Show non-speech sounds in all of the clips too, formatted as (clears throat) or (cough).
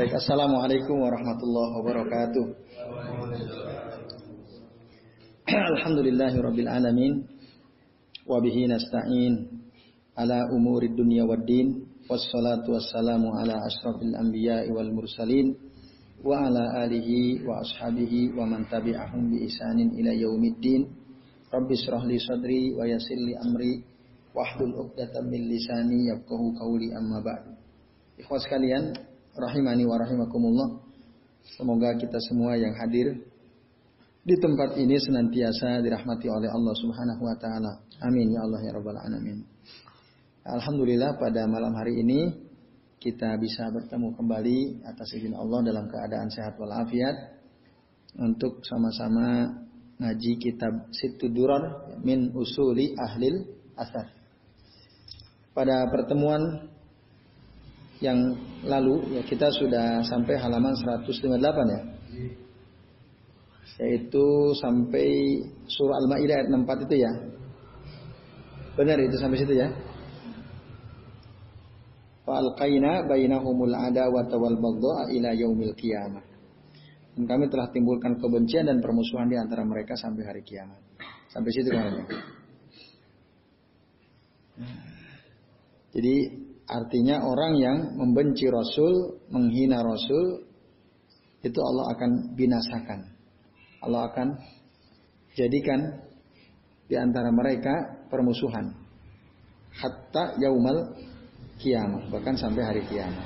Baik, Assalamualaikum warahmatullahi wabarakatuh. Alhamdulillahirabbil alamin. Wa bihi nasta'in. Ala umuri dunya waddin wassalatu wassalamu ala asrafil anbiya'i wal mursalin. Wa ala alihi wa ashabihi wa man tabi'ahum bi isanin ila yaumiddin. Rabbi israh li sadri wa yassir li amri. Wahlul 'uqdatam min lisani yafqahu qawli amma ba'du. Ikhwas sekalian rahimani wa rahimakumullah semoga kita semua yang hadir di tempat ini senantiasa dirahmati oleh Allah Subhanahu wa taala. Amin ya Allah ya rabbal alamin. Alhamdulillah pada malam hari ini kita bisa bertemu kembali atas izin Allah dalam keadaan sehat walafiat untuk sama-sama ngaji kitab Situ Durar min usuli ahlil asar. Pada pertemuan yang lalu ya kita sudah sampai halaman 158 ya yaitu sampai surah Al-Maidah ayat 64 itu ya. Benar itu sampai situ ya. Fa'alqaina bainahumul adawata wal baghdha ila yaumil qiyamah. Dan kami telah timbulkan kebencian dan permusuhan di antara mereka sampai hari kiamat. Sampai situ kan. Jadi artinya orang yang membenci Rasul, menghina Rasul, itu Allah akan binasakan. Allah akan jadikan di antara mereka permusuhan hatta yaumal kiamat bahkan sampai hari kiamat.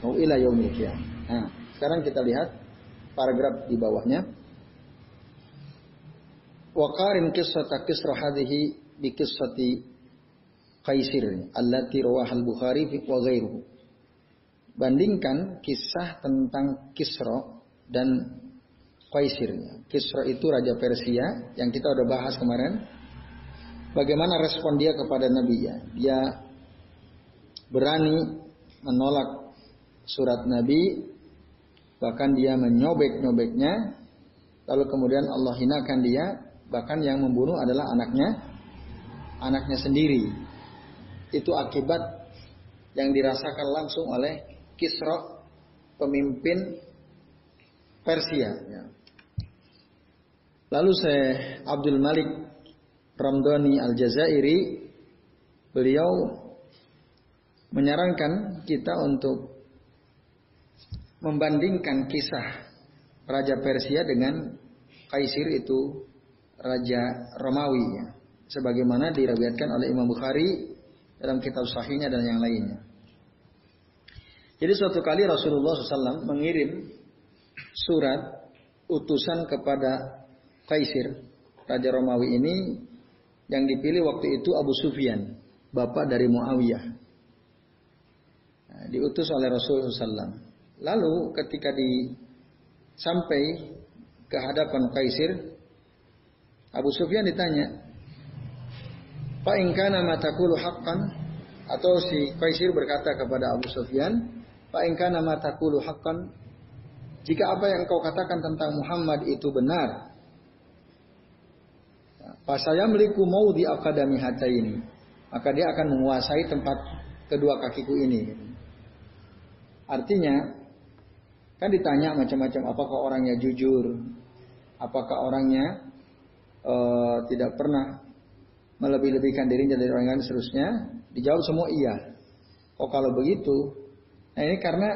Mau ila yaumil kiamat. Nah, sekarang kita lihat paragraf di bawahnya. Wa qarin qissata kisra hadhihi bi qissati Qaisir allati rawahal Bukhari wa ghairuhu. Bandingkan kisah tentang Kisra dan Qaisir. Kisra itu raja Persia yang kita udah bahas kemarin. Bagaimana respon dia kepada Nabi ya? Dia berani menolak surat Nabi, bahkan dia menyobek-nyobeknya, lalu kemudian Allah hinakan dia, bahkan yang membunuh adalah anaknya, anaknya sendiri. Itu akibat yang dirasakan langsung oleh Kisra, pemimpin Persia. Ya. Lalu saya Abdul Malik Ramdhani Al-Jazairi beliau menyarankan kita untuk membandingkan kisah Raja Persia dengan Kaisir itu Raja Romawi ya. Sebagaimana diriwayatkan oleh Imam Bukhari dalam kitab sahihnya dan yang lainnya. Jadi suatu kali Rasulullah SAW mengirim surat utusan kepada Kaisir, Raja Romawi ini yang dipilih waktu itu Abu Sufyan, bapak dari Muawiyah. Nah, diutus oleh Rasulullah SAW. Lalu ketika di sampai ke hadapan Kaisir, Abu Sufyan ditanya, Pak Ingkana matakulu hakkan atau si Kaisir berkata kepada Abu Sufyan, Pak Ingkana matakulu hakkan jika apa yang kau katakan tentang Muhammad itu benar, saya meliku mau di akademi hatta ini. Maka dia akan menguasai tempat kedua kakiku ini. Artinya, kan ditanya macam-macam apakah orangnya jujur, apakah orangnya uh, tidak pernah melebih-lebihkan dirinya dari orang lain seterusnya, dijawab semua iya. Oh kalau begitu, nah ini karena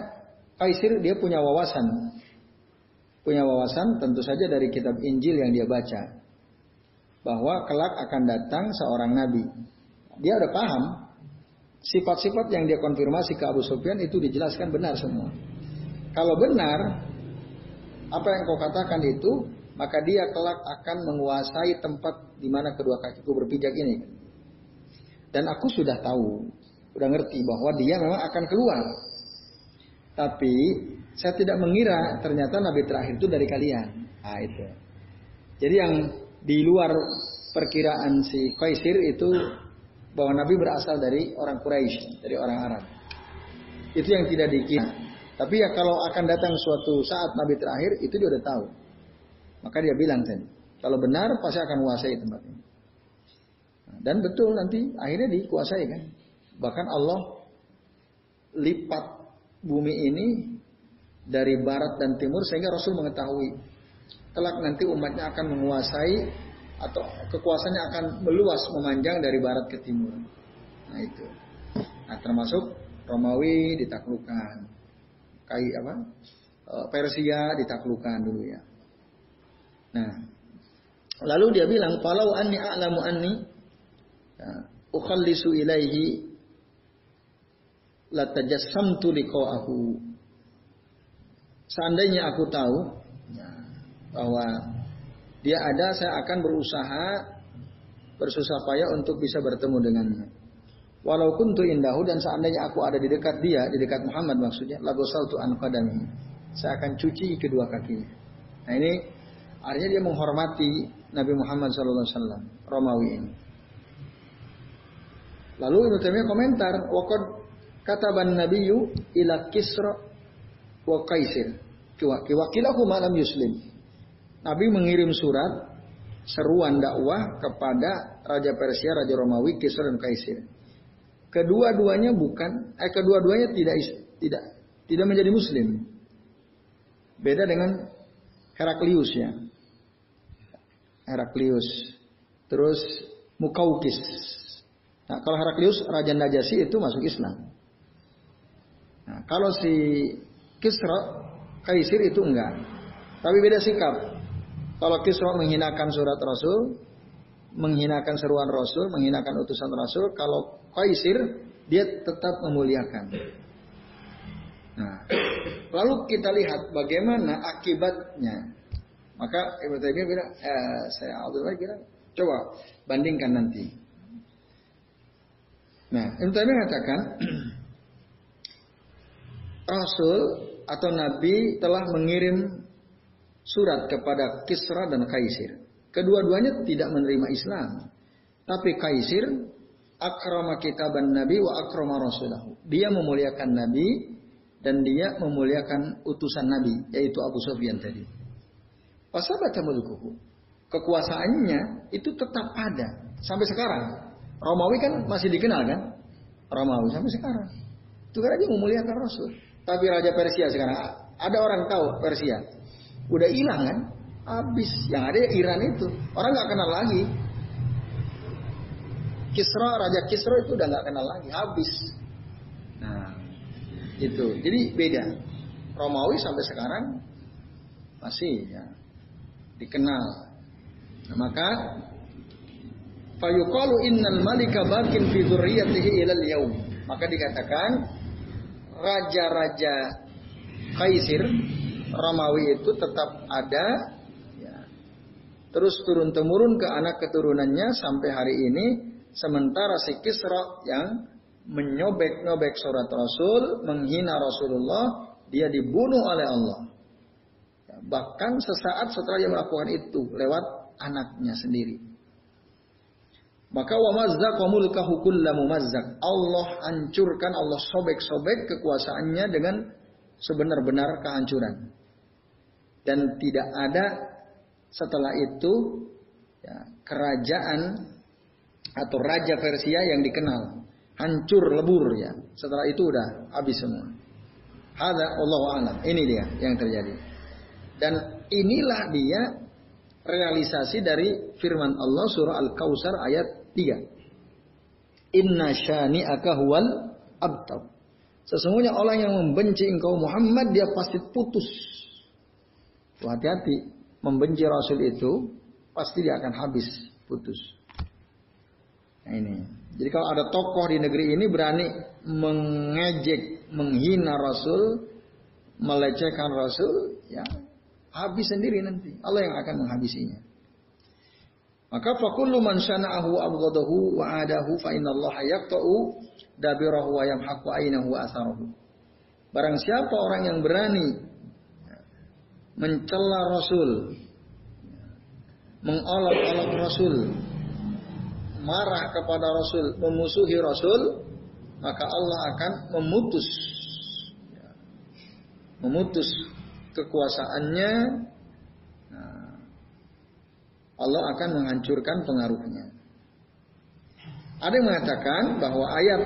Kaisir dia punya wawasan, punya wawasan tentu saja dari kitab Injil yang dia baca bahwa kelak akan datang seorang nabi. Dia udah paham sifat-sifat yang dia konfirmasi ke Abu Sufyan itu dijelaskan benar semua. Kalau benar apa yang kau katakan itu, maka dia kelak akan menguasai tempat di mana kedua kakiku berpijak ini. Dan aku sudah tahu, sudah ngerti bahwa dia memang akan keluar. Tapi saya tidak mengira ternyata nabi terakhir itu dari kalian. Nah itu. Jadi yang di luar perkiraan si Qaisir itu bahwa Nabi berasal dari orang Quraisy, dari orang Arab. Itu yang tidak dikira. Tapi ya kalau akan datang suatu saat Nabi terakhir, itu dia udah tahu. Maka dia bilang tadi, kalau benar pasti akan menguasai tempat ini. Dan betul nanti akhirnya dikuasai kan. Bahkan Allah lipat bumi ini dari barat dan timur sehingga Rasul mengetahui kelak nanti umatnya akan menguasai atau kekuasaannya akan meluas memanjang dari barat ke timur. Nah itu. Nah termasuk Romawi ditaklukkan, kai apa? E, Persia ditaklukkan dulu ya. Nah, lalu dia bilang, "Falau anni a'lamu anni ya, ukhallisu ilaihi latajassamtu liqa'ahu." Seandainya aku tahu ya, bahwa dia ada, saya akan berusaha bersusah payah untuk bisa bertemu dengannya. Walau kuntu indahu dan seandainya aku ada di dekat dia, di dekat Muhammad maksudnya, lagosaltu an qadami. Saya akan cuci kedua kakinya. Nah ini artinya dia menghormati Nabi Muhammad SAW, Romawi ini. Lalu Ibnu Taimiyah komentar, "Waqad kataban nabiyyu ila Kisra wa Kaisir." Kiwakilahu malam yuslim. Nabi mengirim surat seruan dakwah kepada Raja Persia, Raja Romawi, Kisra dan Kaisir. Kedua-duanya bukan, eh kedua-duanya tidak tidak tidak menjadi Muslim. Beda dengan Heraklius ya. Heraklius. Terus Mukaukis. Nah, kalau Heraklius Raja Najasyi itu masuk Islam. Nah, kalau si Kisra Kaisir itu enggak. Tapi beda sikap. Kalau Kisra menghinakan surat Rasul, menghinakan seruan Rasul, menghinakan utusan Rasul, kalau Kaisir dia tetap memuliakan. Nah, lalu kita lihat bagaimana akibatnya. Maka Ibnu Taimiyah bilang, eh, saya Abdullah bilang, coba bandingkan nanti. Nah, Ibnu Taimiyah mengatakan, (clears throat) Rasul atau Nabi telah mengirim surat kepada Kisra dan Kaisir. Kedua-duanya tidak menerima Islam. Tapi Kaisir akrama kitaban Nabi wa akrama rasulahu. Dia memuliakan Nabi dan dia memuliakan utusan Nabi, yaitu Abu Sufyan tadi. Pasabata mulkuhu. Kekuasaannya itu tetap ada sampai sekarang. Romawi kan masih dikenal kan? Romawi sampai sekarang. Itu karena dia memuliakan Rasul. Tapi Raja Persia sekarang ada orang tahu Persia Udah hilang kan? Habis. Yang ada Iran itu. Orang nggak kenal lagi. Kisra, Raja Kisra itu udah nggak kenal lagi. Habis. Nah, itu. Jadi beda. Romawi sampai sekarang masih ya dikenal. Nah, maka fayuqalu innal malika bakin fi dzurriyyatihi ilal yaum. Maka dikatakan raja-raja Kaisir Romawi itu tetap ada ya, terus turun temurun ke anak keturunannya sampai hari ini sementara si Kisra yang menyobek-nyobek surat Rasul menghina Rasulullah dia dibunuh oleh Allah bahkan sesaat setelah dia melakukan itu lewat anaknya sendiri. Maka wa mazzaq mulkahu kullamu mazzaq Allah hancurkan Allah sobek-sobek kekuasaannya dengan sebenar-benar kehancuran. Dan tidak ada setelah itu ya, kerajaan atau raja Persia yang dikenal. Hancur lebur ya. Setelah itu udah habis semua. Ada Allah alam. Ini dia yang terjadi dan inilah dia realisasi dari firman Allah surah Al-Kausar ayat 3 Inna syani'aka huwal abtab Sesungguhnya orang yang membenci engkau Muhammad dia pasti putus Hati-hati, membenci Rasul itu pasti dia akan habis, putus. Nah ini. Jadi kalau ada tokoh di negeri ini berani mengejek, menghina Rasul, melecehkan Rasul, ya habis sendiri nanti. Allah yang akan menghabisinya. Maka fakullu man syana'ahu abghadahu wa adahu fa Allah yaqta'u dabirahu wa yamhaqu ainahu wa asarahu. Barang siapa orang yang berani mencela Rasul, mengolok-olok Rasul, marah kepada Rasul, memusuhi Rasul, maka Allah akan memutus memutus kekuasaannya nah, Allah akan menghancurkan pengaruhnya. Ada yang mengatakan bahwa ayat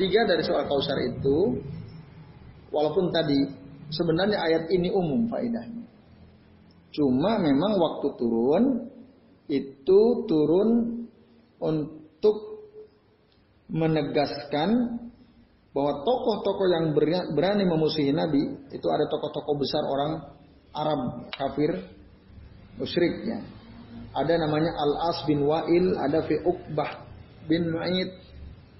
tiga dari soal kausar itu walaupun tadi sebenarnya ayat ini umum faedahnya. Cuma memang waktu turun itu turun untuk menegaskan bahwa tokoh-tokoh yang berani memusuhi Nabi itu ada tokoh-tokoh besar orang Arab kafir musyrik ya. Ada namanya Al-As bin Wa'il, ada fi Uqbah bin Mu'id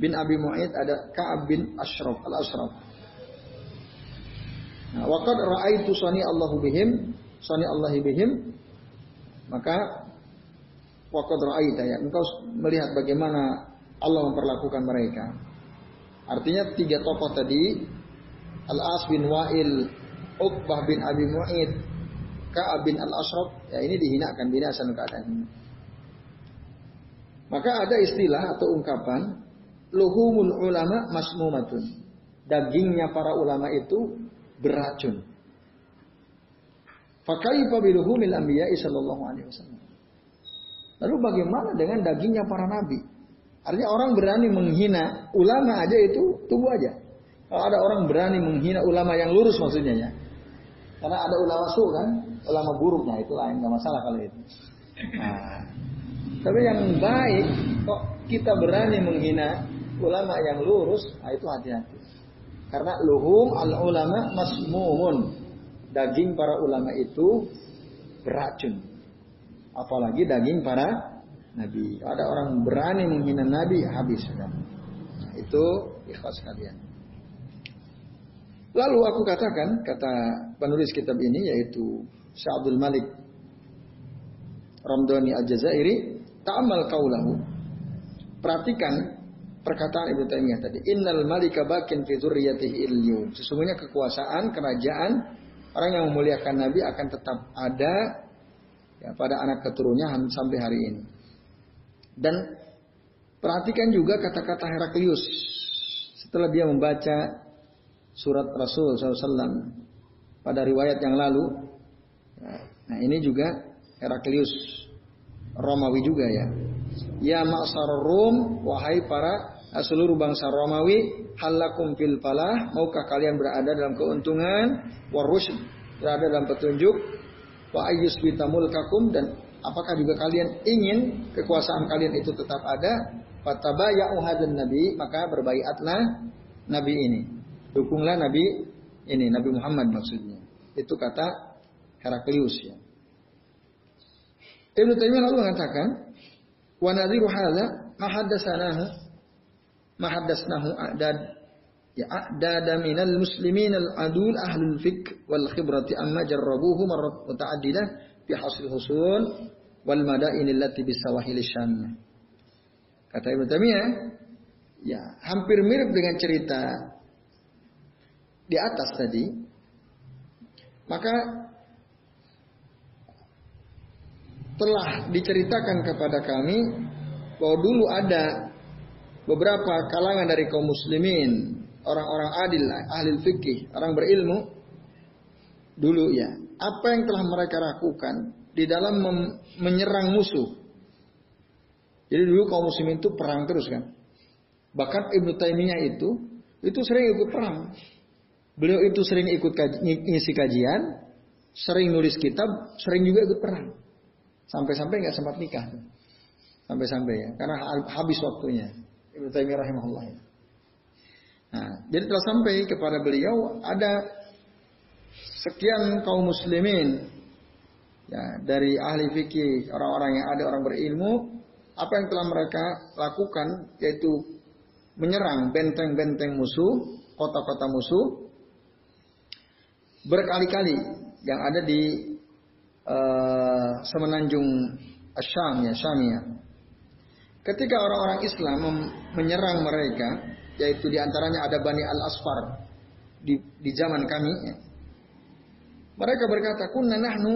bin Abi Mu'id, ada Ka'ab bin Ashraf, Al-Ashraf. Nah, waqad ra'aitu sani Allahu bihim, sani Allahi bihim. Maka waqad ra'aita ya, engkau melihat bagaimana Allah memperlakukan mereka. Artinya tiga tokoh tadi Al-As bin Wa'il, Uqbah bin Abi Mu'id, Ka'ab bin Al-Ashraf, ya ini dihinakan binasan keadaan ini. Maka ada istilah atau ungkapan luhumul ulama masmumatun. Dagingnya para ulama itu beracun. Fakaifa biluhumil anbiya sallallahu alaihi wasallam. Lalu bagaimana dengan dagingnya para nabi? Artinya orang berani menghina ulama aja itu tunggu aja. Kalau ada orang berani menghina ulama yang lurus maksudnya ya. Karena ada ulama su kan, ulama buruk, nah itu lain nggak masalah kalau itu. Nah, tapi yang baik kok kita berani menghina ulama yang lurus, nah itu hati-hati. Karena luhum al ulama masmumun. Daging para ulama itu beracun. Apalagi daging para Nabi. Ada orang berani menghina Nabi, habis sudah. Nah, itu ikhlas kalian. Lalu aku katakan, kata penulis kitab ini yaitu Syabdul Malik Ramdhani Al-Jazairi, ta'amal kaulahu. Perhatikan perkataan Ibnu Taimiyah tadi. Innal malika bakin fi dzurriyyatihi. Sesungguhnya kekuasaan, kerajaan orang yang memuliakan Nabi akan tetap ada ya, pada anak keturunnya sampai hari ini. Dan perhatikan juga kata-kata Heraklius setelah dia membaca surat Rasul SAW pada riwayat yang lalu. Nah ini juga Heraklius Romawi juga ya. Ya maksar Rum, wahai para seluruh bangsa Romawi, halakum fil falah, maukah kalian berada dalam keuntungan, warush berada dalam petunjuk, wa ayyus bitamulkakum dan apakah juga kalian ingin kekuasaan kalian itu tetap ada? Fatabaya'u hadan nabi, maka berbaiatlah nabi ini. Dukunglah nabi ini, Nabi Muhammad maksudnya. Itu kata Heraklius ya. Ibnu Taimiyah lalu mengatakan, "Wa nadhiru hadza ma haddatsanahu a'dad ya a'dada minal muslimin al-adul ahlul fiqh wal khibrati amma jarrabuhu marrat muta'addidah fi hasil husul wal madain allati bisawahil. Kata Ibnu Taimiyah, ya hampir mirip dengan cerita di atas tadi. Maka telah diceritakan kepada kami bahwa dulu ada beberapa kalangan dari kaum muslimin, orang-orang adil, ahli fikih, orang berilmu dulu ya. Apa yang telah mereka lakukan di dalam menyerang musuh. Jadi dulu kaum muslimin itu perang terus kan. Bahkan Ibnu Taimiyah itu itu sering ikut perang. Beliau itu sering ikut kaji, ngisi kajian, sering nulis kitab, sering juga ikut perang. Sampai-sampai nggak sempat nikah. Sampai-sampai ya, karena habis waktunya. Ibnu Taimiyah rahimahullah. Nah, jadi telah sampai kepada beliau ada sekian kaum muslimin ya, dari ahli fikih, orang-orang yang ada orang berilmu, apa yang telah mereka lakukan yaitu menyerang benteng-benteng musuh, kota-kota musuh berkali-kali yang ada di uh, semenanjung Syam ya, Syamia. Ketika orang-orang Islam menyerang mereka, yaitu di antaranya ada Bani Al-Asfar di, di zaman kami, ya. mereka berkata, Kunna nahnu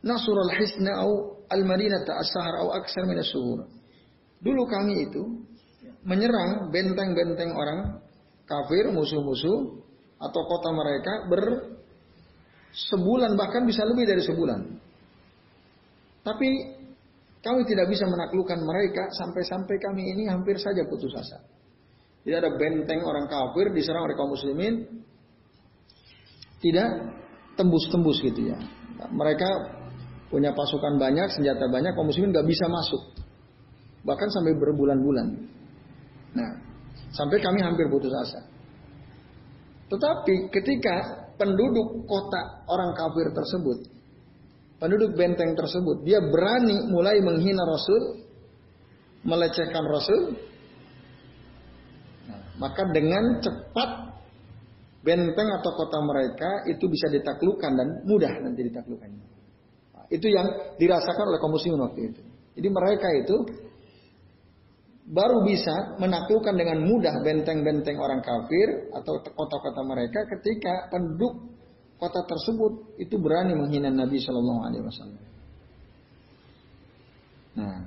Nasrul Hisna au Al-Madinah as-sahar au aksar min Dulu kami itu menyerang benteng-benteng orang kafir, musuh-musuh atau kota mereka ber sebulan bahkan bisa lebih dari sebulan. Tapi kami tidak bisa menaklukkan mereka sampai-sampai kami ini hampir saja putus asa. Tidak ada benteng orang kafir diserang oleh kaum muslimin tidak tembus-tembus gitu ya. Mereka punya pasukan banyak, senjata banyak, kaum muslimin nggak bisa masuk. Bahkan sampai berbulan-bulan. Nah, sampai kami hampir putus asa. Tetapi ketika penduduk kota orang kafir tersebut, penduduk benteng tersebut, dia berani mulai menghina Rasul, melecehkan Rasul, nah, maka dengan cepat benteng atau kota mereka itu bisa ditaklukkan dan mudah nanti ditaklukkannya. Itu yang dirasakan oleh kaum muslimin waktu itu. Jadi mereka itu baru bisa menaklukkan dengan mudah benteng-benteng orang kafir atau kota-kota mereka ketika penduduk kota tersebut itu berani menghina Nabi Shallallahu Alaihi Wasallam. Nah,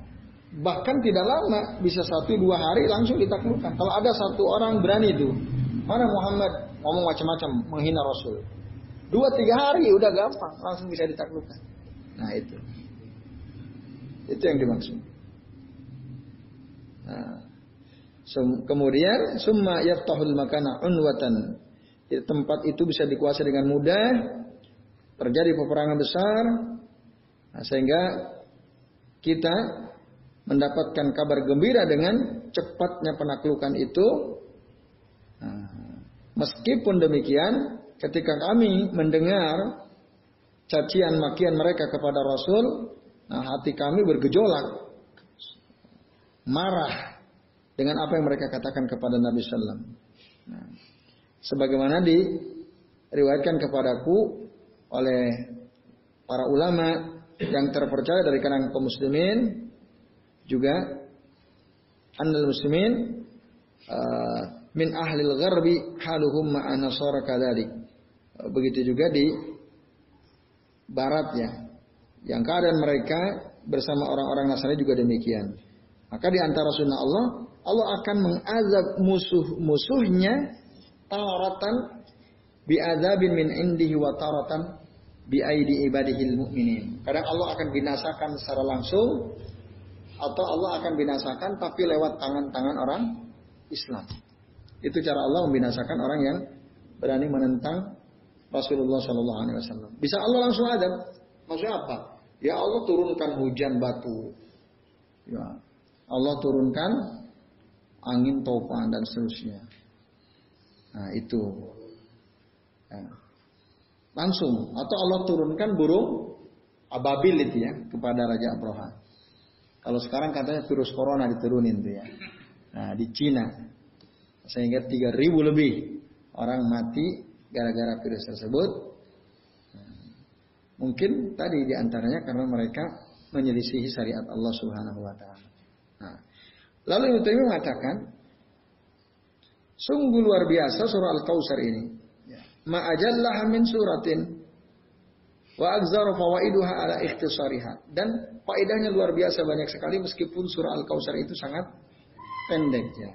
bahkan tidak lama bisa satu dua hari langsung ditaklukkan. Kalau ada satu orang berani itu, mana Muhammad ngomong macam-macam menghina Rasul, dua tiga hari udah gampang langsung bisa ditaklukkan. Nah itu, itu yang dimaksud. Nah, kemudian summa yaftahul makana unwatan. Tempat itu bisa dikuasai dengan mudah. Terjadi peperangan besar. Nah, sehingga kita mendapatkan kabar gembira dengan cepatnya penaklukan itu. Nah, meskipun demikian, ketika kami mendengar cacian makian mereka kepada Rasul, nah hati kami bergejolak marah dengan apa yang mereka katakan kepada Nabi Sallam. Nah, sebagaimana diriwayatkan kepadaku oleh para ulama yang terpercaya dari kalangan kaum muslimin juga annal muslimin uh, min ahlil gharbi haluhum ma'a. Begitu juga di barat ya. Yang keadaan mereka bersama orang-orang Nasrani juga demikian. Maka di antara sunnah Allah, Allah akan mengazab musuh-musuhnya taratan bi'adzabin min indihi wa taratan bi'aidi ibadihil mu'minin. Kadang Allah akan binasakan secara langsung atau Allah akan binasakan tapi lewat tangan-tangan orang Islam. Itu cara Allah membinasakan orang yang berani menentang Rasulullah Shallallahu Alaihi Wasallam. Bisa Allah langsung ada. Maksudnya apa? Ya Allah turunkan hujan batu. Ya, Allah turunkan angin topan dan seterusnya. Nah itu. Ya. Langsung. Atau Allah turunkan burung ababil itu ya kepada Raja Abroha. Kalau sekarang katanya virus corona diturunin tuh ya. Nah di Cina. Sehingga 3000 lebih orang mati gara-gara virus tersebut. Nah, mungkin tadi di antaranya karena mereka menyelisihi syariat Allah Subhanahu wa taala. Nah, lalu Ibnu Taimiyah mengatakan, sungguh luar biasa surah Al-Kautsar ini. Ya. Ma'ajallah min suratin wa agzar fawaiduha ala ikhtisariha. Dan faedahnya luar biasa banyak sekali meskipun surah Al-Kautsar itu sangat pendek ya.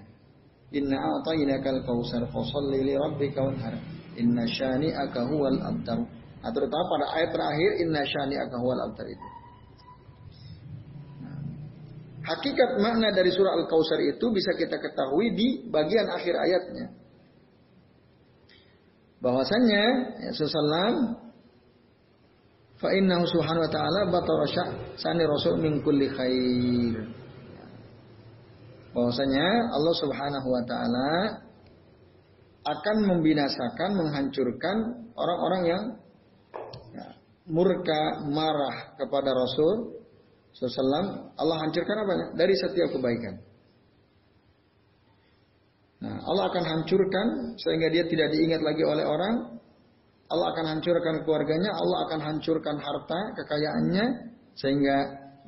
Inna a'tainakal kautsar fashalli li rabbika wanhar. Inna syani'aka huwal abtar. Nah, terutama pada ayat terakhir inna syani'aka huwal abtar itu. Hakikat makna dari surah Al-Kausar itu bisa kita ketahui di bagian akhir ayatnya. Bahwasanya ya Sallam fa innahu subhanahu wa ta'ala batara sani rasul min kulli khair. Bahwasanya Allah Subhanahu wa taala akan membinasakan, menghancurkan orang-orang yang ya, murka, marah kepada Rasul SAW, Allah hancurkan apa? Dari setiap kebaikan. Nah, Allah akan hancurkan sehingga dia tidak diingat lagi oleh orang. Allah akan hancurkan keluarganya, Allah akan hancurkan harta, kekayaannya, sehingga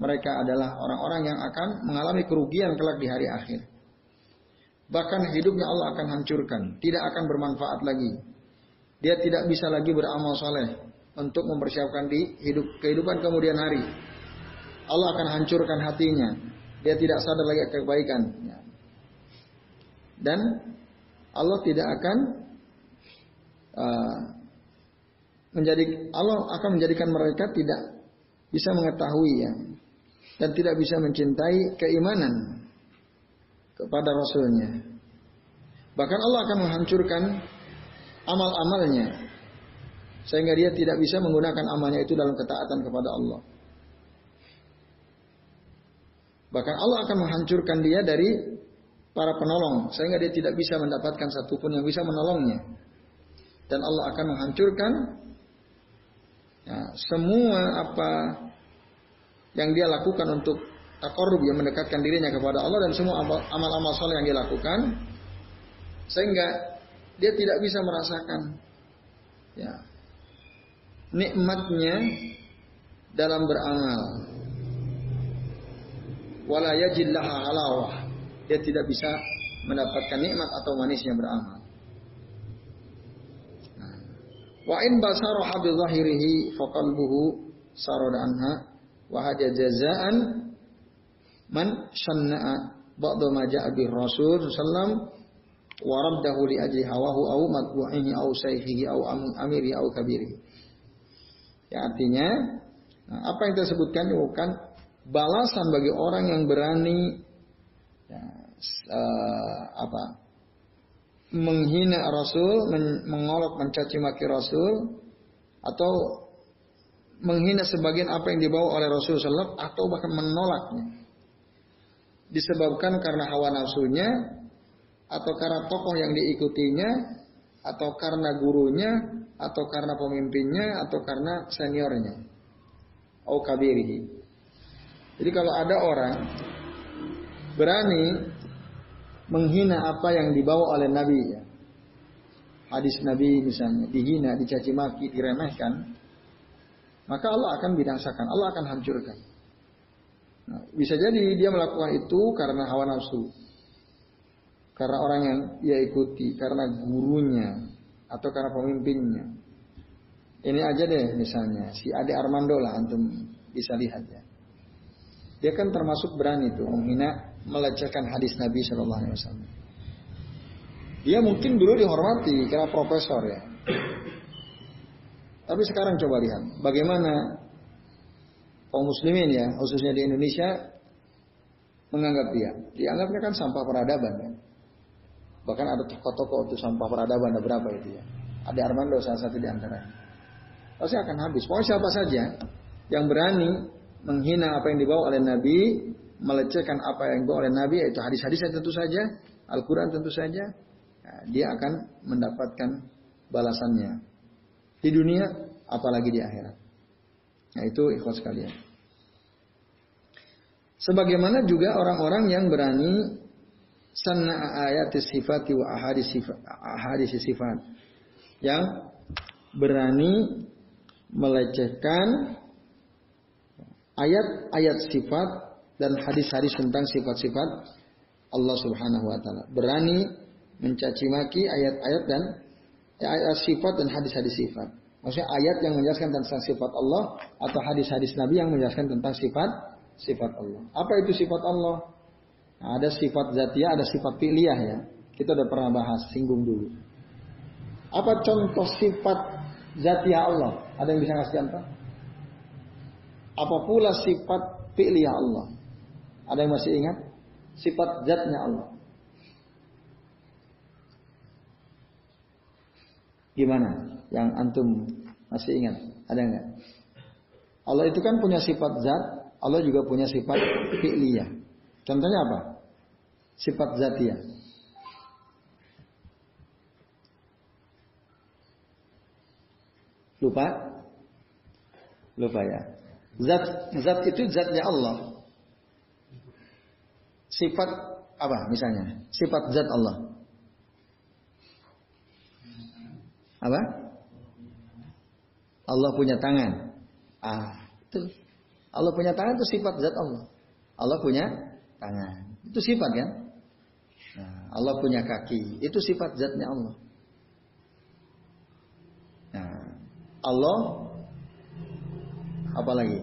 mereka adalah orang-orang yang akan mengalami kerugian kelak di hari akhir. Bahkan hidupnya Allah akan hancurkan, tidak akan bermanfaat lagi. Dia tidak bisa lagi beramal soleh untuk mempersiapkan di hidup kehidupan kemudian hari. Allah akan hancurkan hatinya. Dia tidak sadar lagi kebaikan. Dan Allah tidak akan uh, menjadi Allah akan menjadikan mereka tidak bisa mengetahui ya dan tidak bisa mencintai keimanan kepada Rasulnya. Bahkan Allah akan menghancurkan amal-amalnya Sehingga dia tidak bisa menggunakan amalnya itu dalam ketaatan kepada Allah. Bahkan Allah akan menghancurkan dia dari para penolong. Sehingga dia tidak bisa mendapatkan satupun yang bisa menolongnya. Dan Allah akan menghancurkan ya, semua apa yang dia lakukan untuk takorub yang mendekatkan dirinya kepada Allah dan semua amal-amal soleh yang dia lakukan sehingga dia tidak bisa merasakan ya nikmatnya dalam beramal. Wala halawah. Dia tidak bisa mendapatkan nikmat atau manisnya beramal. Wa in basaraha bi zahirihi faqalbuhu sarada anha wa hada jazaan man sanna'a ba'da ma ja'a bi rasul sallam wa raddahu li ajli hawahu au matbu'ihi au sayfihi au amiri au kabiri. Ya artinya nah, apa yang tersebutkan bukan balasan bagi orang yang berani ya, uh, apa menghina Rasul, men mengolok, mencaci maki Rasul, atau menghina sebagian apa yang dibawa oleh Rasul Sallallahu atau bahkan menolaknya. Disebabkan karena hawa nafsunya, atau karena tokoh yang diikutinya, atau karena gurunya, atau karena pemimpinnya, atau karena seniornya. Au kabirihi. Jadi kalau ada orang berani menghina apa yang dibawa oleh Nabi ya. Hadis Nabi misalnya dihina, dicaci maki, diremehkan, maka Allah akan binasakan, Allah akan hancurkan. Bisa jadi dia melakukan itu karena hawa nafsu, karena orang yang ia ikuti, karena gurunya, atau karena pemimpinnya. Ini aja deh misalnya, si Ade Armando lah antum bisa lihat ya. Dia kan termasuk berani tuh menghina, melecehkan hadis Nabi Shallallahu Alaihi Wasallam. Dia mungkin dulu dihormati karena profesor ya. Tapi sekarang coba lihat bagaimana kaum muslimin ya, khususnya di Indonesia menganggap dia. Dianggapnya kan sampah peradaban ya. Bahkan ada tokoh-tokoh itu sampah peradaban ada berapa itu ya. Ada Armando salah satu di antara. Pasti akan habis. Pokoknya siapa saja yang berani menghina apa yang dibawa oleh Nabi, melecehkan apa yang dibawa oleh Nabi, yaitu hadis-hadis yang tentu saja, Al-Quran tentu saja, ya, dia akan mendapatkan balasannya. Di dunia, apalagi di akhirat. Nah itu ikhlas sekalian. Sebagaimana juga orang-orang yang berani sanna ayat sifat wa ahadis sifat, ahadis sifat yang berani melecehkan ayat-ayat sifat dan hadis-hadis tentang sifat-sifat Allah Subhanahu wa taala. Berani mencaci maki ayat-ayat dan ayat sifat dan hadis-hadis sifat. Maksudnya ayat yang menjelaskan tentang sifat Allah atau hadis-hadis Nabi yang menjelaskan tentang sifat sifat Allah. Apa itu sifat Allah? Nah, ada sifat zatia, ada sifat pilih ya. Kita udah pernah bahas, singgung dulu. Apa contoh sifat zatia Allah? Ada yang bisa ngasih contoh? Apa pula sifat pilih Allah? Ada yang masih ingat? Sifat zatnya Allah. Gimana? Yang antum masih ingat? Ada nggak? Allah itu kan punya sifat zat, Allah juga punya sifat fi'liyah. Contohnya apa? Sifat zatia. Lupa? Lupa ya. Zat zat itu zatnya Allah. Sifat apa misalnya? Sifat zat Allah. Apa? Allah punya tangan. Ah, itu. Allah punya tangan itu sifat zat Allah. Allah punya tangan. Itu sifat kan? Nah, Allah punya kaki. Itu sifat zatnya Allah. Nah, Allah apa lagi?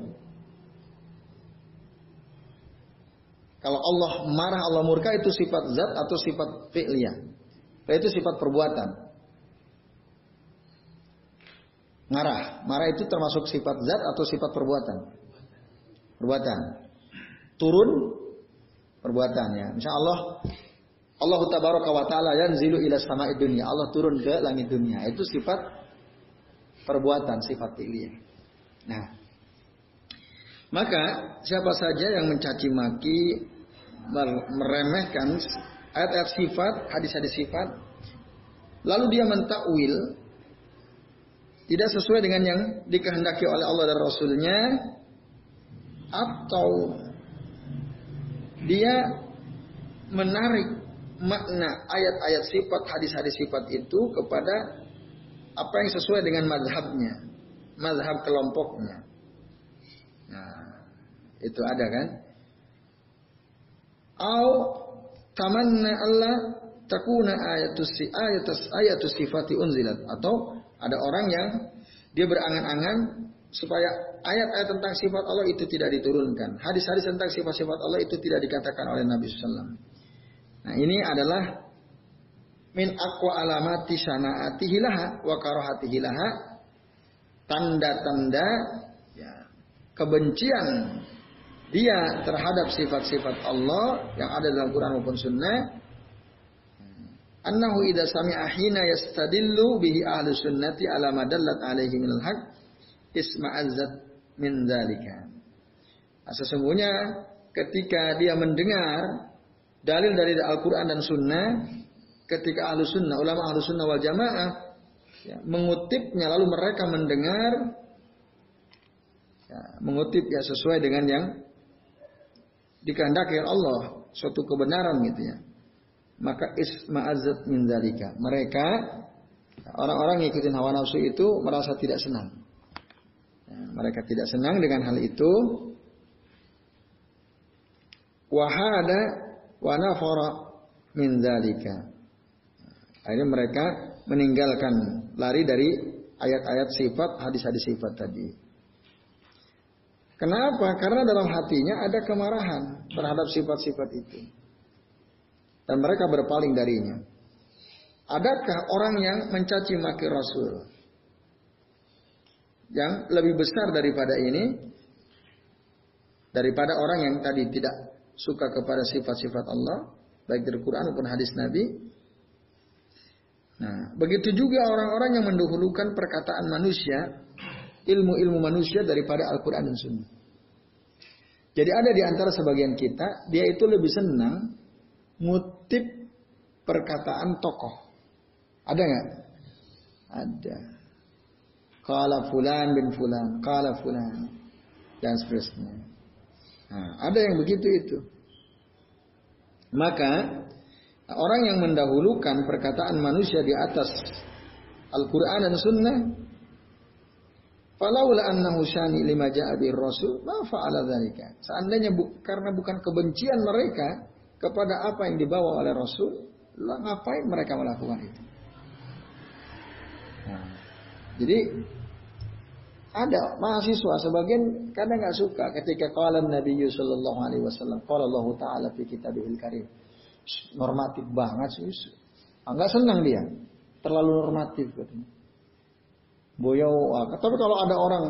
Kalau Allah marah, Allah murka itu sifat zat atau sifat fi'liyah. Itu sifat perbuatan. Marah. Marah itu termasuk sifat zat atau sifat perbuatan? Perbuatan. Turun perbuatan ya. Misal Allah Allah tabaraka wa taala yanzilu ila sama'i dunia. Allah turun ke langit dunia. Itu sifat perbuatan sifat fi'liyah. Nah, maka siapa saja yang mencaci maki, meremehkan ayat-ayat sifat, hadis-hadis sifat, lalu dia mentakwil tidak sesuai dengan yang dikehendaki oleh Allah dan Rasulnya, atau dia menarik makna ayat-ayat sifat, hadis-hadis sifat itu kepada apa yang sesuai dengan mazhabnya, mazhab kelompoknya. Nah, itu ada kan? Au tamanna Allah takuna ayatus ayatus ayatus sifati unzilat atau ada orang yang dia berangan-angan supaya ayat-ayat tentang sifat Allah itu tidak diturunkan. Hadis-hadis tentang sifat-sifat Allah itu tidak dikatakan oleh Nabi SAW. Nah ini adalah min akwa alamati sana'atihilaha wa karohatihilaha tanda-tanda ya, kebencian dia terhadap sifat-sifat Allah yang ada dalam Quran maupun Sunnah annahu idza sami'a hina yastadillu bihi ahlu sunnati ala madallat alaihi minal haq isma'azzat min dzalika. Nah, sesungguhnya ketika dia mendengar dalil dari Al-Quran dan Sunnah, ketika ahlu sunnah, ulama ahlu sunnah wal jamaah ya, mengutipnya lalu mereka mendengar ya, mengutip ya sesuai dengan yang dikehendaki Allah suatu kebenaran gitu ya maka isma'azat min zalika. Mereka orang-orang yang ikutin hawa nafsu itu merasa tidak senang. Ya, mereka tidak senang dengan hal itu. Wahada wa nafara min zalika. Akhirnya mereka meninggalkan lari dari ayat-ayat sifat, hadis-hadis sifat tadi. Kenapa? Karena dalam hatinya ada kemarahan terhadap sifat-sifat itu dan mereka berpaling darinya. Adakah orang yang mencaci maki Rasul yang lebih besar daripada ini daripada orang yang tadi tidak suka kepada sifat-sifat Allah baik dari Quran maupun hadis Nabi? Nah, begitu juga orang-orang yang mendahulukan perkataan manusia, ilmu-ilmu manusia daripada Al-Quran dan Sunnah. Jadi ada di antara sebagian kita, dia itu lebih senang ngutip perkataan tokoh. Ada nggak? Ada. Kala fulan bin fulan, kala fulan, dan seterusnya. Nah, ada yang begitu itu. Maka orang yang mendahulukan perkataan manusia di atas Al-Quran dan Sunnah, Falaula annahu syani lima ja'a rasul, ma fa'ala. Seandainya bu, karena bukan kebencian mereka kepada apa yang dibawa oleh Rasul, lah ngapain mereka melakukan itu? Nah, jadi ada mahasiswa sebagian kadang nggak suka ketika kalau Nabi Sallallahu Alaihi Wasallam, kalau Allah Taala fi Kitabihil Karim, normatif banget sih, nggak senang dia, terlalu normatif katanya. Boyo, tapi kalau ada orang,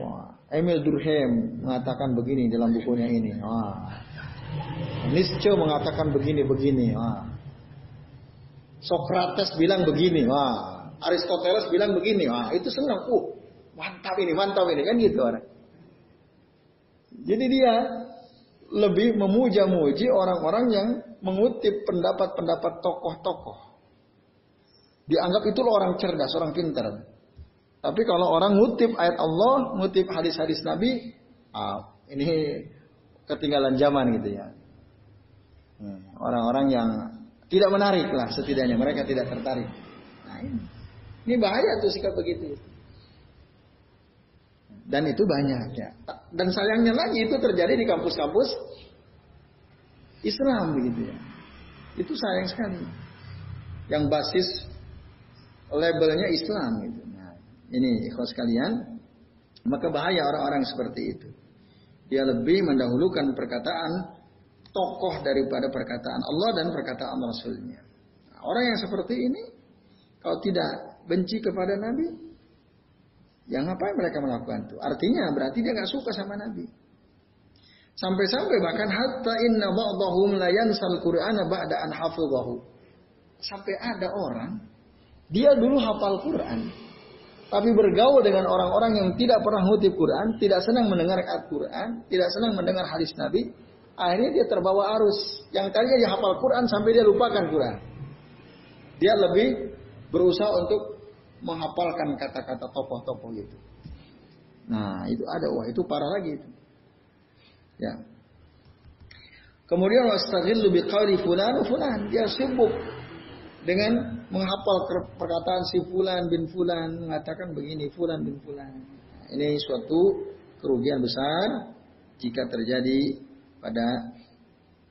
wah, Emil Durkheim mengatakan begini dalam bukunya ini, wah, Nietzsche mengatakan begini-begini. Wah. Socrates bilang begini. Wah. Aristoteles bilang begini. Wah, itu senang. Uh, mantap ini, mantap ini. Kan gitu orang. Jadi dia lebih memuja-muji orang-orang yang mengutip pendapat-pendapat tokoh-tokoh. Dianggap itu orang cerdas, orang pintar. Tapi kalau orang ngutip ayat Allah, ngutip hadis-hadis Nabi, ah, ini ketinggalan zaman gitu ya. Hmm. Orang-orang yang tidak menarik lah setidaknya mereka tidak tertarik. Nah ini, ini bahaya tuh sikap begitu. Dan itu banyak ya. Dan sayangnya lagi itu terjadi di kampus-kampus Islam begitu ya. Itu sayang sekali. Yang basis labelnya Islam gitu. Nah, ini ikhlas kalian, maka bahaya orang-orang seperti itu. Dia lebih mendahulukan perkataan tokoh daripada perkataan Allah dan perkataan Rasulnya. Nah, orang yang seperti ini, kalau tidak benci kepada Nabi, yang ngapain mereka melakukan itu? Artinya berarti dia nggak suka sama Nabi. Sampai-sampai bahkan hatta inna ba'dahum la yansal Qur'ana ba'da an hafidhahu. Sampai ada orang dia dulu hafal Quran. Tapi bergaul dengan orang-orang yang tidak pernah ngutip Quran, tidak senang mendengar Al-Quran, tidak senang mendengar hadis Nabi, akhirnya dia terbawa arus. Yang tadinya dia hafal Quran sampai dia lupakan Quran. Dia lebih berusaha untuk menghafalkan kata-kata tokoh-tokoh itu. Nah, itu ada wah itu parah lagi itu. Ya. Kemudian wastaghillu biqauli fulan fulan, dia sibuk dengan menghafal perkataan si fulan bin fulan mengatakan begini fulan bin fulan. Ini suatu kerugian besar jika terjadi pada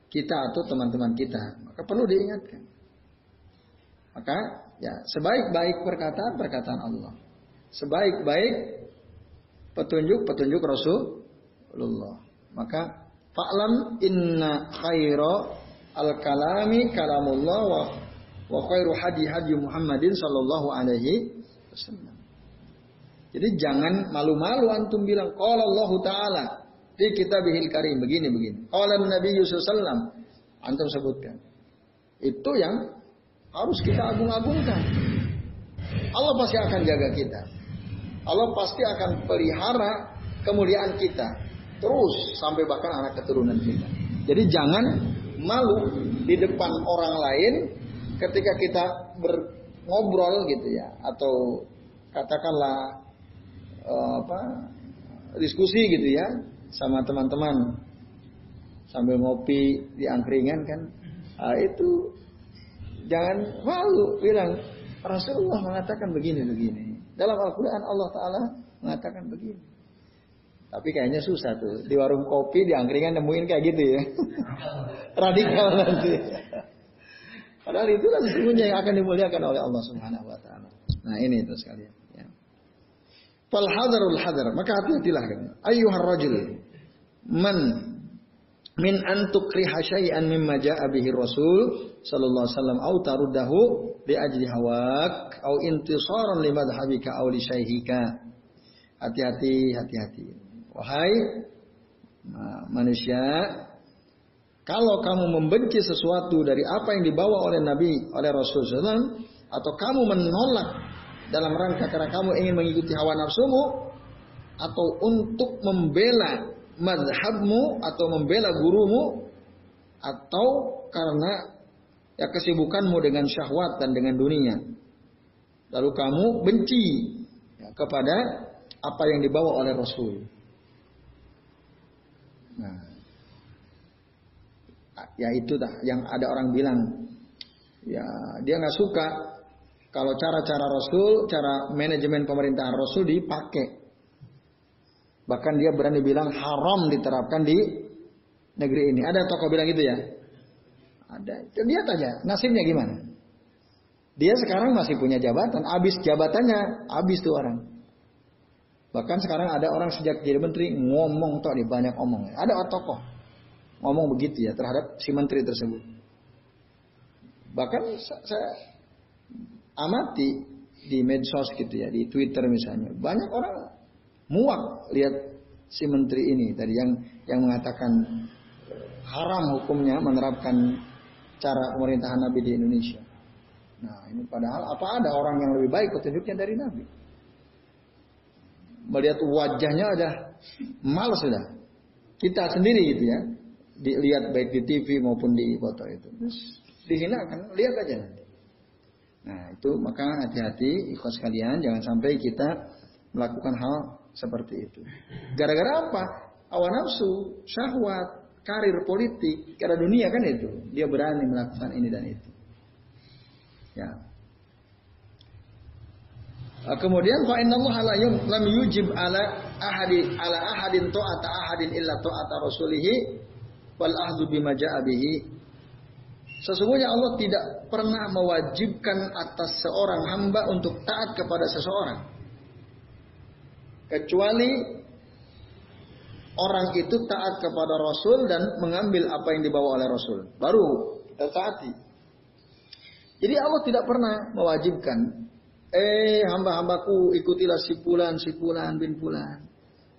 kita atau teman-teman kita, maka perlu diingatkan. Maka ya sebaik-baik perkataan perkataan Allah. Sebaik-baik petunjuk petunjuk Rasulullah. Maka fa'lam inna khaira al-kalami kalamullah wa wa khairu hadi hadi Muhammadin sallallahu alaihi wasallam. Jadi jangan malu-malu antum bilang qala Allah taala di kitabihil karim begini begini. Qala Nabi Yusuf sallam antum sebutkan. Itu yang harus kita agung-agungkan. Allah pasti akan jaga kita. Allah pasti akan pelihara kemuliaan kita terus sampai bahkan anak keturunan kita. Jadi jangan malu di depan orang lain ketika kita berngobrol gitu ya atau katakanlah uh, apa diskusi gitu ya sama teman-teman sambil ngopi di angkringan kan uh, itu Jangan malu bilang Rasulullah mengatakan begini begini. Dalam Al-Quran Allah Taala mengatakan begini. Tapi kayaknya susah tuh di warung kopi di angkringan nemuin kayak gitu ya. (laughs) Radikal nanti. Padahal itulah sesungguhnya yang akan dimuliakan oleh Allah Subhanahu wa taala. Nah, ini itu sekalian ya. Fal hadarul hadar, maka hati-hatilah kan. Ayyuhar rajul man min antukriha syai'an mimma ja'a bihi Rasul sallallahu alaihi wasallam au taruddahu li ajli hawak au intisaran li madhhabika au li syaihika. Hati-hati, hati-hati. Wahai manusia, kalau kamu membenci sesuatu dari apa yang dibawa oleh Nabi, oleh Rasul SAW, atau kamu menolak dalam rangka karena kamu ingin mengikuti hawa nafsumu, atau untuk membela madhabmu atau membela gurumu atau karena ya kesibukanmu dengan syahwat dan dengan dunia. Lalu kamu benci ya, kepada apa yang dibawa oleh Rasul. Nah, ya itu dah yang ada orang bilang ya dia nggak suka kalau cara-cara Rasul, cara manajemen pemerintahan Rasul dipakai Bahkan dia berani bilang haram diterapkan di negeri ini. Ada tokoh bilang gitu ya? Ada. Lihat aja nasibnya gimana. Dia sekarang masih punya jabatan. Habis jabatannya, habis tuh orang. Bahkan sekarang ada orang sejak jadi menteri ngomong tok di banyak omong. Ada tokoh ngomong begitu ya terhadap si menteri tersebut. Bahkan saya amati di medsos gitu ya, di Twitter misalnya. Banyak orang muak lihat si menteri ini tadi yang yang mengatakan haram hukumnya menerapkan cara pemerintahan Nabi di Indonesia. Nah ini padahal apa ada orang yang lebih baik petunjuknya dari Nabi? Melihat wajahnya ada malas sudah. Kita sendiri gitu ya. Dilihat baik di TV maupun di foto itu. Terus dihinakan, lihat aja nanti. Nah itu maka hati-hati ikhlas kalian jangan sampai kita melakukan hal seperti itu. Gara-gara apa? Awan nafsu, syahwat, karir politik, karena dunia kan itu. Dia berani melakukan ini dan itu. Ya. Ah, kemudian fa inna Allah lam yujib ala ahadi ala ahadin ta'ata ahadin illa ta'ata rasulih wal ahdu bima ja'a. Sesungguhnya Allah tidak pernah mewajibkan atas seorang hamba untuk taat kepada seseorang kecuali orang itu taat kepada Rasul dan mengambil apa yang dibawa oleh Rasul. Baru taati. Jadi Allah tidak pernah mewajibkan, eh hamba-hambaku ikutilah si pulan, si pulan bin pulan.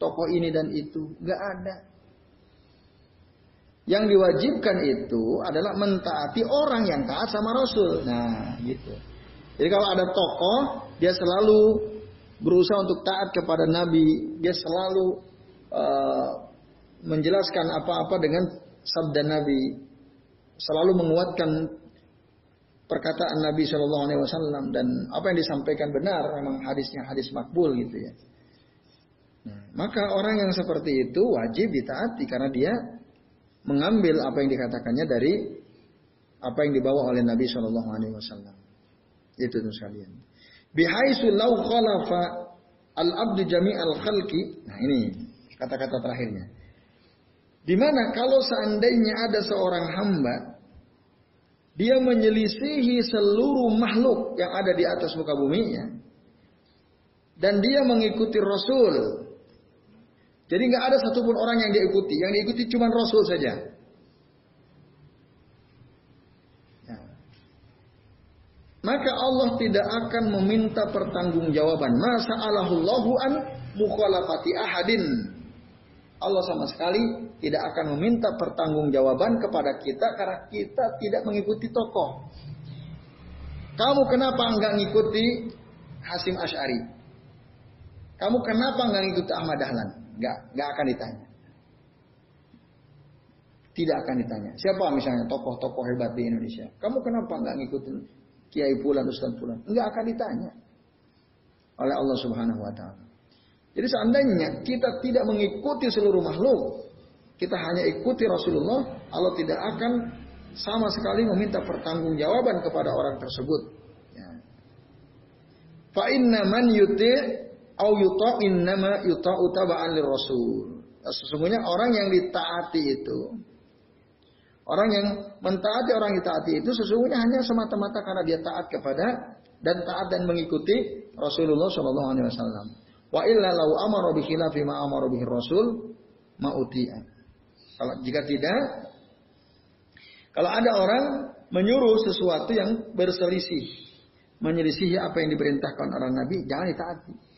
Tokoh ini dan itu. Gak ada. Yang diwajibkan itu adalah mentaati orang yang taat sama Rasul. Nah gitu. Jadi kalau ada tokoh, dia selalu berusaha untuk taat kepada Nabi, dia selalu uh, menjelaskan apa-apa dengan sabda Nabi, selalu menguatkan perkataan Nabi Shallallahu Alaihi Wasallam dan apa yang disampaikan benar, memang hadisnya hadis makbul gitu ya. Nah, maka orang yang seperti itu wajib ditaati karena dia mengambil apa yang dikatakannya dari apa yang dibawa oleh Nabi Shallallahu Alaihi Wasallam. Itu tuh sekalian. Bihaisu lau khalafa al abdu jami al khalqi. Nah ini kata-kata terakhirnya. Di mana kalau seandainya ada seorang hamba dia menyelisihi seluruh makhluk yang ada di atas muka bumi ya, dan dia mengikuti Rasul jadi nggak ada satupun orang yang diikuti, yang diikuti cuma Rasul saja. Ya. Maka Allah tidak akan meminta pertanggungjawaban. Masa Allahullahu an mukhalafati ahadin. Allah sama sekali tidak akan meminta pertanggungjawaban kepada kita karena kita tidak mengikuti tokoh. Kamu kenapa enggak ngikuti Hasim Ash'ari? Kamu kenapa enggak ngikuti Ahmad Dahlan? Nggak, nggak akan ditanya. Tidak akan ditanya. Siapa misalnya tokoh-tokoh hebat di Indonesia? Kamu kenapa nggak ngikutin Kiai Pulan, Ustaz Pulan? Nggak akan ditanya oleh Allah Subhanahu Wa Taala. Jadi seandainya kita tidak mengikuti seluruh makhluk, kita hanya ikuti Rasulullah, Allah tidak akan sama sekali meminta pertanggungjawaban kepada orang tersebut. Ya. Fa inna man yuti au yuta'in nama yuta'u taba'an rasul. Nah, sesungguhnya orang yang ditaati itu orang yang mentaati orang yang ditaati itu sesungguhnya hanya semata-mata karena dia taat kepada dan taat dan mengikuti Rasulullah Shallallahu alaihi wasallam. Wa illa lau amara bi khilafi ma amara bihi Rasul ma'uti'a. Kalau jika tidak kalau ada orang menyuruh sesuatu yang berselisih, menyelisihi apa yang diperintahkan orang Nabi, jangan ditaati.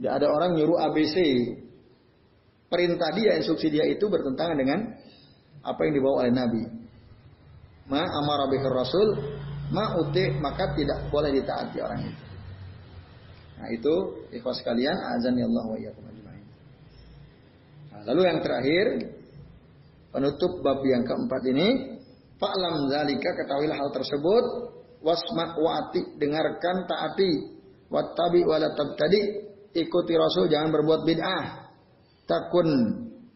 Tidak ada orang nyuruh ABC. Perintah dia, instruksi dia itu bertentangan dengan apa yang dibawa oleh Nabi. Ma amara rasul, ma uti, maka tidak boleh ditaati orang itu. Nah itu ikhwas sekalian, azan ya Allah wa Nah, lalu yang terakhir, penutup bab yang keempat ini, Fa'lam zalika ketahuilah hal tersebut, wasma wa'ati, dengarkan taati, wattabi wala tabtadi, ikuti Rasul, jangan berbuat bid'ah. Takun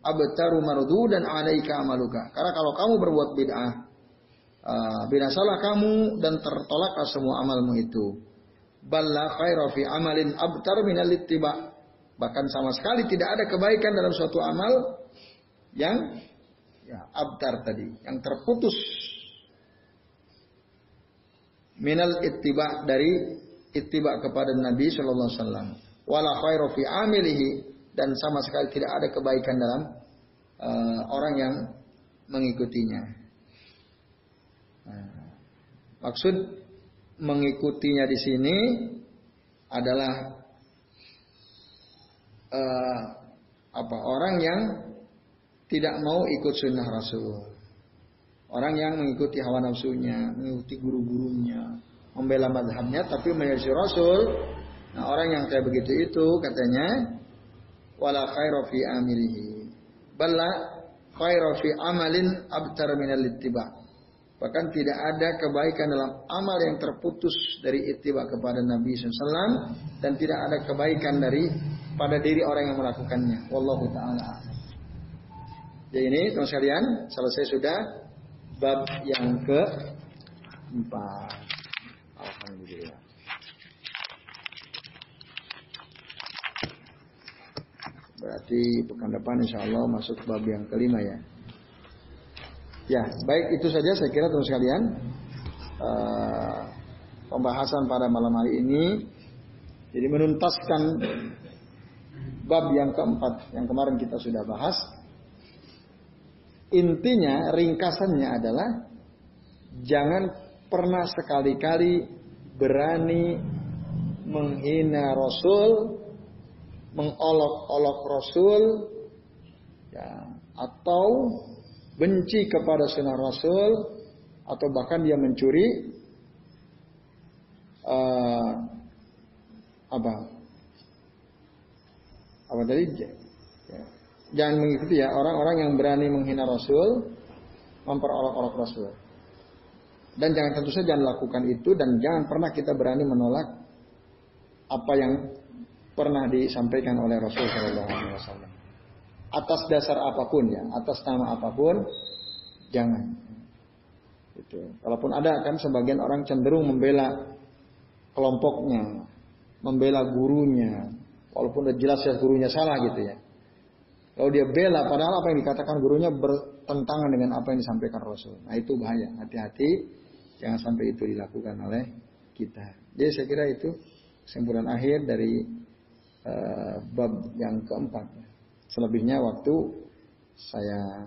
abtaru marudu dan alaika amaluka. Karena kalau kamu berbuat bid'ah, uh, binasalah kamu dan tertolaklah semua amalmu itu. Balla khaira fi amalin abtar minal ittiba. Bahkan sama sekali tidak ada kebaikan dalam suatu amal yang ya, abtar tadi, yang terputus minal ittiba dari ittiba kepada Nabi Shallallahu Alaihi Wasallam wala khairu fi amilihi dan sama sekali tidak ada kebaikan dalam uh, orang yang mengikutinya. Nah, maksud mengikutinya di sini adalah uh, apa orang yang tidak mau ikut sunnah Rasul. Orang yang mengikuti hawa nafsunya, mengikuti guru-gurunya, membela madhabnya, tapi menyelisih Rasul, Nah orang yang kayak begitu itu katanya wala khairu fi amilihi. Balla khairu fi amalin abtar minal ittiba. Bahkan tidak ada kebaikan dalam amal yang terputus dari ittiba kepada Nabi SAW dan tidak ada kebaikan dari pada diri orang yang melakukannya. Wallahu taala. Jadi ini teman sekalian selesai sudah bab yang ke empat. Alhamdulillah. Berarti pekan depan insya Allah masuk bab yang kelima ya. Ya, baik itu saja saya kira terus sekalian. Uh, pembahasan pada malam hari ini. Jadi menuntaskan bab yang keempat yang kemarin kita sudah bahas. Intinya, ringkasannya adalah jangan pernah sekali-kali berani menghina Rasul mengolok-olok Rasul ya, atau benci kepada sunnah Rasul atau bahkan dia mencuri uh, apa? Apa tadi? Ya. Jangan mengikuti ya orang-orang yang berani menghina Rasul, memperolok-olok Rasul. Dan jangan tentu saja jangan lakukan itu dan jangan pernah kita berani menolak apa yang pernah disampaikan oleh Rasul Shallallahu Alaihi Wasallam. Atas dasar apa pun ya, atas nama apa pun, jangan. Itu. Walaupun ada kan sebagian orang cenderung membela kelompoknya, membela gurunya, walaupun udah jelas ya gurunya salah gitu ya. Kalau dia bela, padahal apa yang dikatakan gurunya bertentangan dengan apa yang disampaikan Rasul. Nah itu bahaya. Hati-hati, jangan sampai itu dilakukan oleh kita. Jadi saya kira itu kesimpulan akhir dari uh, bab yang keempat. Selebihnya waktu saya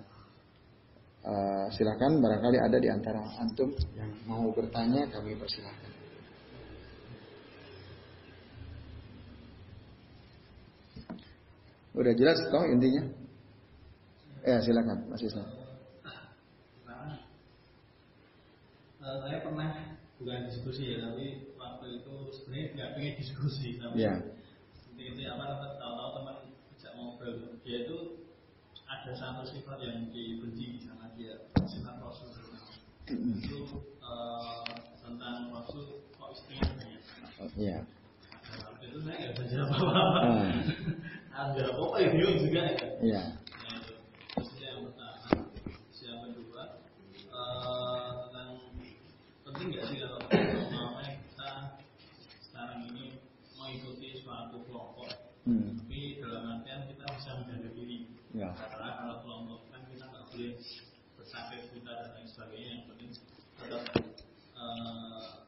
uh, silakan barangkali ada di antara antum yang mau bertanya kami persilahkan. Udah jelas toh intinya? Ya silakan Mas Islam. Uh, saya pernah bukan diskusi ya tapi waktu itu sebenarnya nggak pengen diskusi tapi ya. Itu apa tahu-tahu teman ajak ngobrol dia itu ada satu sifat yang dibenci sama dia sifat Rasul itu uh, tentang Rasul kok istrinya banyak. Oh, iya. Nah, itu saya nggak bisa jawab apa-apa. Hmm ada apa ya bingung juga ya iya yang kedua uh, tentang penting nggak sih kalau namanya kita sekarang ini mengikuti suatu kelompok hmm. tapi dalam artian kita bisa menjaga diri ya. karena kalau kelompok kan kita nggak boleh bersakit kita dan lain sebagainya yang penting tetap uh,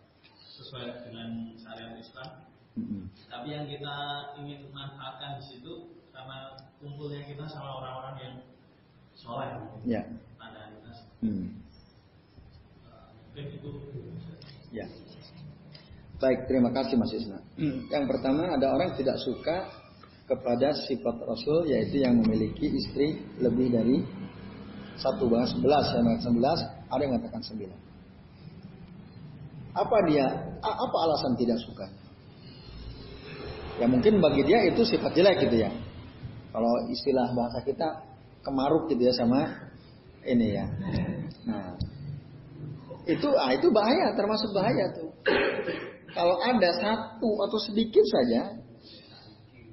sesuai dengan syariat Islam tapi yang kita ingin manfaatkan di situ karena kumpulnya kita sama orang-orang yang soleh. Ya. Pada kita. Hmm. Uh, mungkin itu. Ya. Baik, terima kasih Mas Isna. Hmm. Yang pertama ada orang tidak suka kepada sifat Rasul yaitu yang memiliki istri lebih dari satu bahas sebelas, yang mengatakan sebelas, ada yang mengatakan sembilan. Apa dia? Apa alasan tidak suka? Ya mungkin bagi dia itu sifat jelek gitu ya. Kalau istilah bahasa kita kemaruk gitu ya sama ini ya. Nah, itu ah itu bahaya, termasuk bahaya tuh. Kalau ada satu atau sedikit saja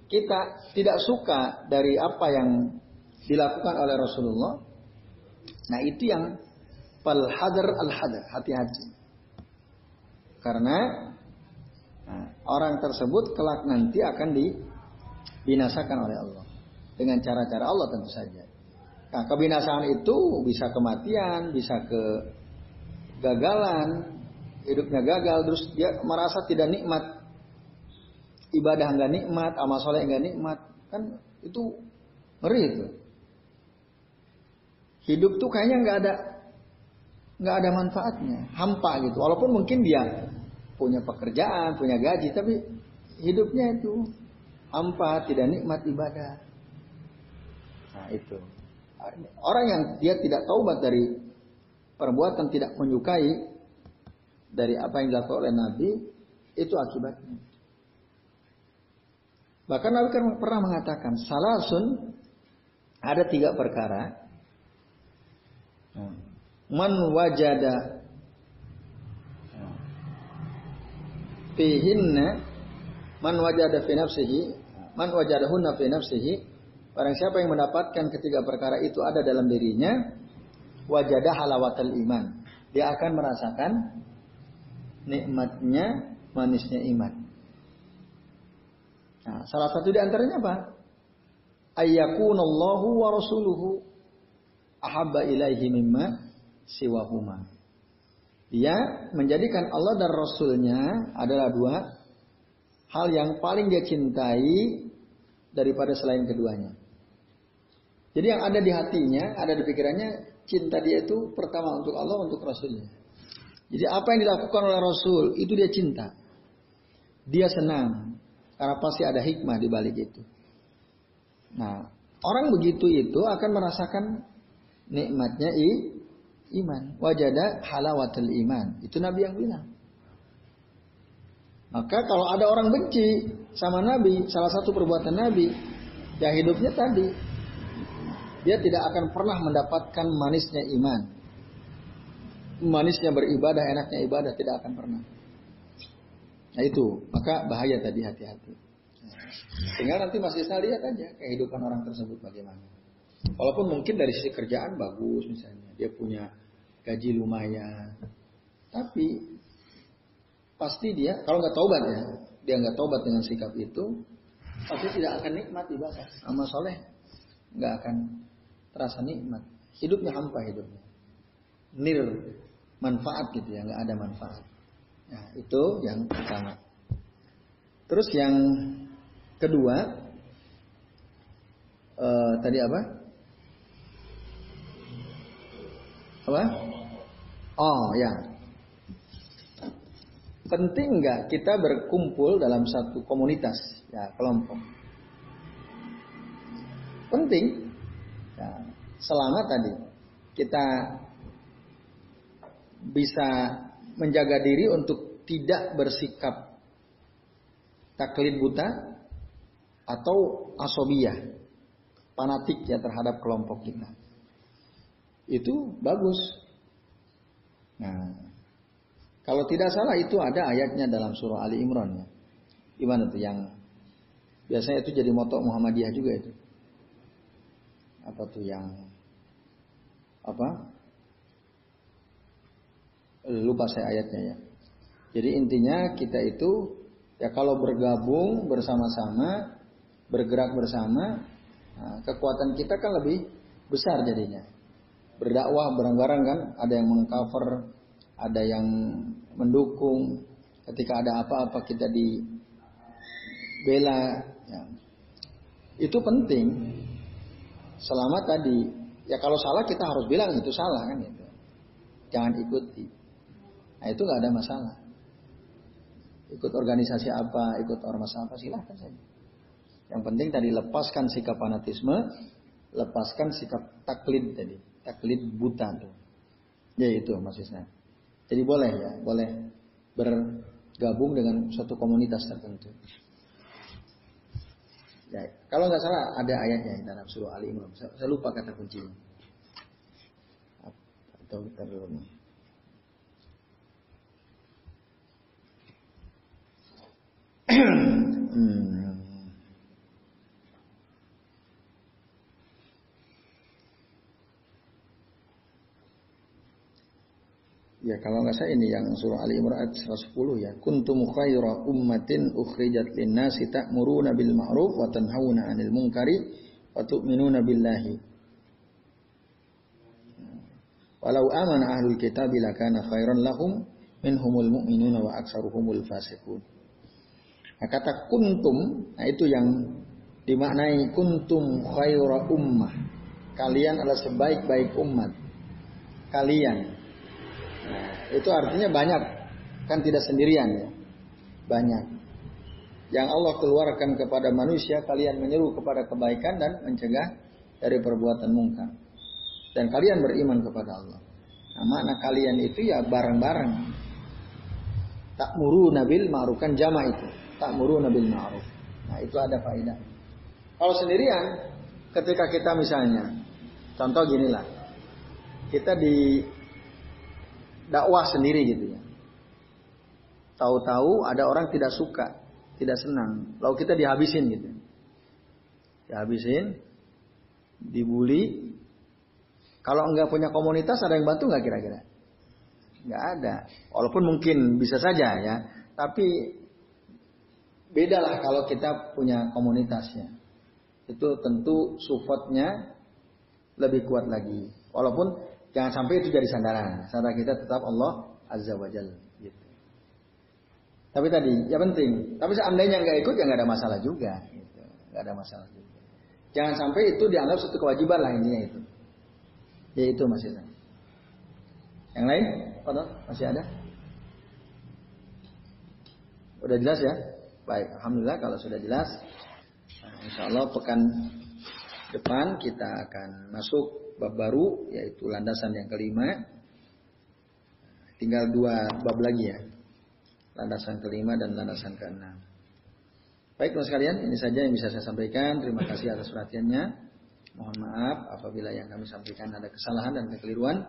kita tidak suka dari apa yang dilakukan oleh Rasulullah, nah itu yang fal hadar al hadar, hati-hati. Karena Nah, orang tersebut kelak nanti akan dibinasakan oleh Allah dengan cara-cara Allah tentu saja. Nah, kebinasaan itu bisa kematian, bisa ke gagalan, hidupnya gagal, terus dia merasa tidak nikmat, ibadah nggak nikmat, amal soleh nggak nikmat, kan itu ngeri itu. Hidup tuh kayaknya nggak ada nggak ada manfaatnya, hampa gitu. Walaupun mungkin dia punya pekerjaan, punya gaji, tapi hidupnya itu hampa, tidak nikmat ibadah. Nah itu. Orang yang dia tidak taubat dari perbuatan tidak menyukai dari apa yang dilakukan oleh Nabi, itu akibatnya. Bahkan Nabi kan pernah mengatakan, salasun ada tiga perkara. Man wajada fihinna man wajada fi nafsihi man wajadahunna fi nafsihi barang siapa yang mendapatkan ketiga perkara itu ada dalam dirinya wajadah halawatul iman dia akan merasakan nikmatnya manisnya iman nah, salah satu di antaranya apa ayyakunallahu wa rasuluhu ahabba ilaihi mimma siwahuma dia menjadikan Allah dan Rasulnya adalah dua hal yang paling dia cintai daripada selain keduanya. Jadi yang ada di hatinya, ada di pikirannya, cinta dia itu pertama untuk Allah, untuk Rasulnya. Jadi apa yang dilakukan oleh Rasul, itu dia cinta. Dia senang, karena pasti ada hikmah di balik itu. Nah, orang begitu itu akan merasakan nikmatnya i, iman. Wajada halawatul iman. Itu Nabi yang bilang. Maka kalau ada orang benci sama Nabi, salah satu perbuatan Nabi, ya hidupnya tadi dia tidak akan pernah mendapatkan manisnya iman. Manisnya beribadah, enaknya ibadah tidak akan pernah. Nah itu, maka bahaya tadi hati-hati. Tinggal nanti masih saya lihat aja kehidupan orang tersebut bagaimana. Walaupun mungkin dari sisi kerjaan bagus misalnya, dia punya gaji lumayan, tapi pasti dia kalau nggak taubat ya, dia nggak taubat dengan sikap itu, pasti tidak akan nikmat ibadah. Amal soleh nggak akan terasa nikmat. Hidupnya hampa hidupnya. Nir manfaat gitu ya, nggak ada manfaat. Nah, itu yang pertama. Terus yang kedua, uh, tadi apa? Apa? Oh ya. Penting nggak kita berkumpul dalam satu komunitas, ya kelompok? Penting. Ya, selama tadi kita bisa menjaga diri untuk tidak bersikap taklid buta atau asobiyah, fanatik ya terhadap kelompok kita. Itu bagus. Nah, kalau tidak salah itu ada ayatnya dalam surah Ali Imran ya. Gimana tuh yang biasanya itu jadi motok Muhammadiyah juga itu. Apa tuh yang apa? Lupa saya ayatnya ya. Jadi intinya kita itu ya kalau bergabung bersama-sama, bergerak bersama, nah, kekuatan kita kan lebih besar jadinya. Berdakwah bareng-bareng kan, ada yang mengcover, ada yang mendukung. Ketika ada apa-apa kita dibela. Ya. Itu penting. Selama tadi, ya kalau salah kita harus bilang itu salah kan itu. Jangan ikuti. Nah itu nggak ada masalah. Ikut organisasi apa, ikut ormas apa, silahkan saja. Yang penting tadi lepaskan sikap fanatisme, lepaskan sikap taklid tadi, taklid buta tuh. Ya itu maksudnya. Jadi boleh ya, boleh bergabung dengan suatu komunitas tertentu. Ya, kalau nggak salah ada ayatnya dalam surah Ali Imran. Saya, lupa kata kuncinya. Atau kita belum. hmm. Ya kalau nggak saya ini yang surah Ali Imran ayat 110 ya. Kuntum khaira ummatin ukhrijat lin-nasi ta'muruna bil ma'ruf wa tanhauna 'anil munkari wa tu'minuna billahi. Walau amana ahlul kitab lakana khairan lahum minhumul mu'minuna wa aktsaruhumul fasiqun. Nah, kata kuntum, nah itu yang dimaknai kuntum khaira ummah. Kalian adalah sebaik-baik umat. Kalian itu artinya banyak, kan tidak sendirian ya. Banyak. Yang Allah keluarkan kepada manusia, kalian menyeru kepada kebaikan dan mencegah dari perbuatan mungkar. Dan kalian beriman kepada Allah. Nah, makna kalian itu ya bareng-bareng. Tak muru nabil ma'ruf kan jama itu. Tak muru nabil ma'ruf. Nah itu ada faedah. Kalau sendirian, ketika kita misalnya, contoh ginilah, kita di dakwah sendiri gitu ya. Tahu-tahu ada orang tidak suka, tidak senang. Lalu kita dihabisin gitu. Dihabisin, dibully. Kalau enggak punya komunitas ada yang bantu nggak kira-kira? Nggak ada. Walaupun mungkin bisa saja ya. Tapi bedalah kalau kita punya komunitasnya. Itu tentu supportnya lebih kuat lagi. Walaupun Jangan sampai itu jadi sandaran. Sandaran kita tetap Allah Azza wa Jalla. Gitu. Tapi tadi, ya penting. Tapi seandainya nggak ikut, ya nggak ada masalah juga. Gitu. Nggak ada masalah juga. Jangan sampai itu dianggap satu kewajiban lah intinya itu. Ya itu ada. Yang lain? Oh, masih ada? Udah jelas ya? Baik, Alhamdulillah kalau sudah jelas. Nah, insya Allah pekan depan kita akan masuk bab baru yaitu landasan yang kelima. Tinggal dua bab lagi ya. landasan kelima dan landasan keenam. Baik teman sekalian, ini saja yang bisa saya sampaikan. Terima kasih atas perhatiannya. Mohon maaf apabila yang kami sampaikan ada kesalahan dan kekeliruan.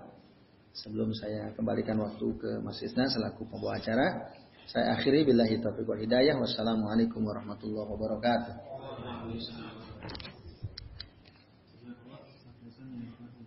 Sebelum saya kembalikan waktu ke Mas Isna selaku pembawa acara, saya akhiri billahi taufiq wal hidayah. Wassalamualaikum warahmatullahi wabarakatuh.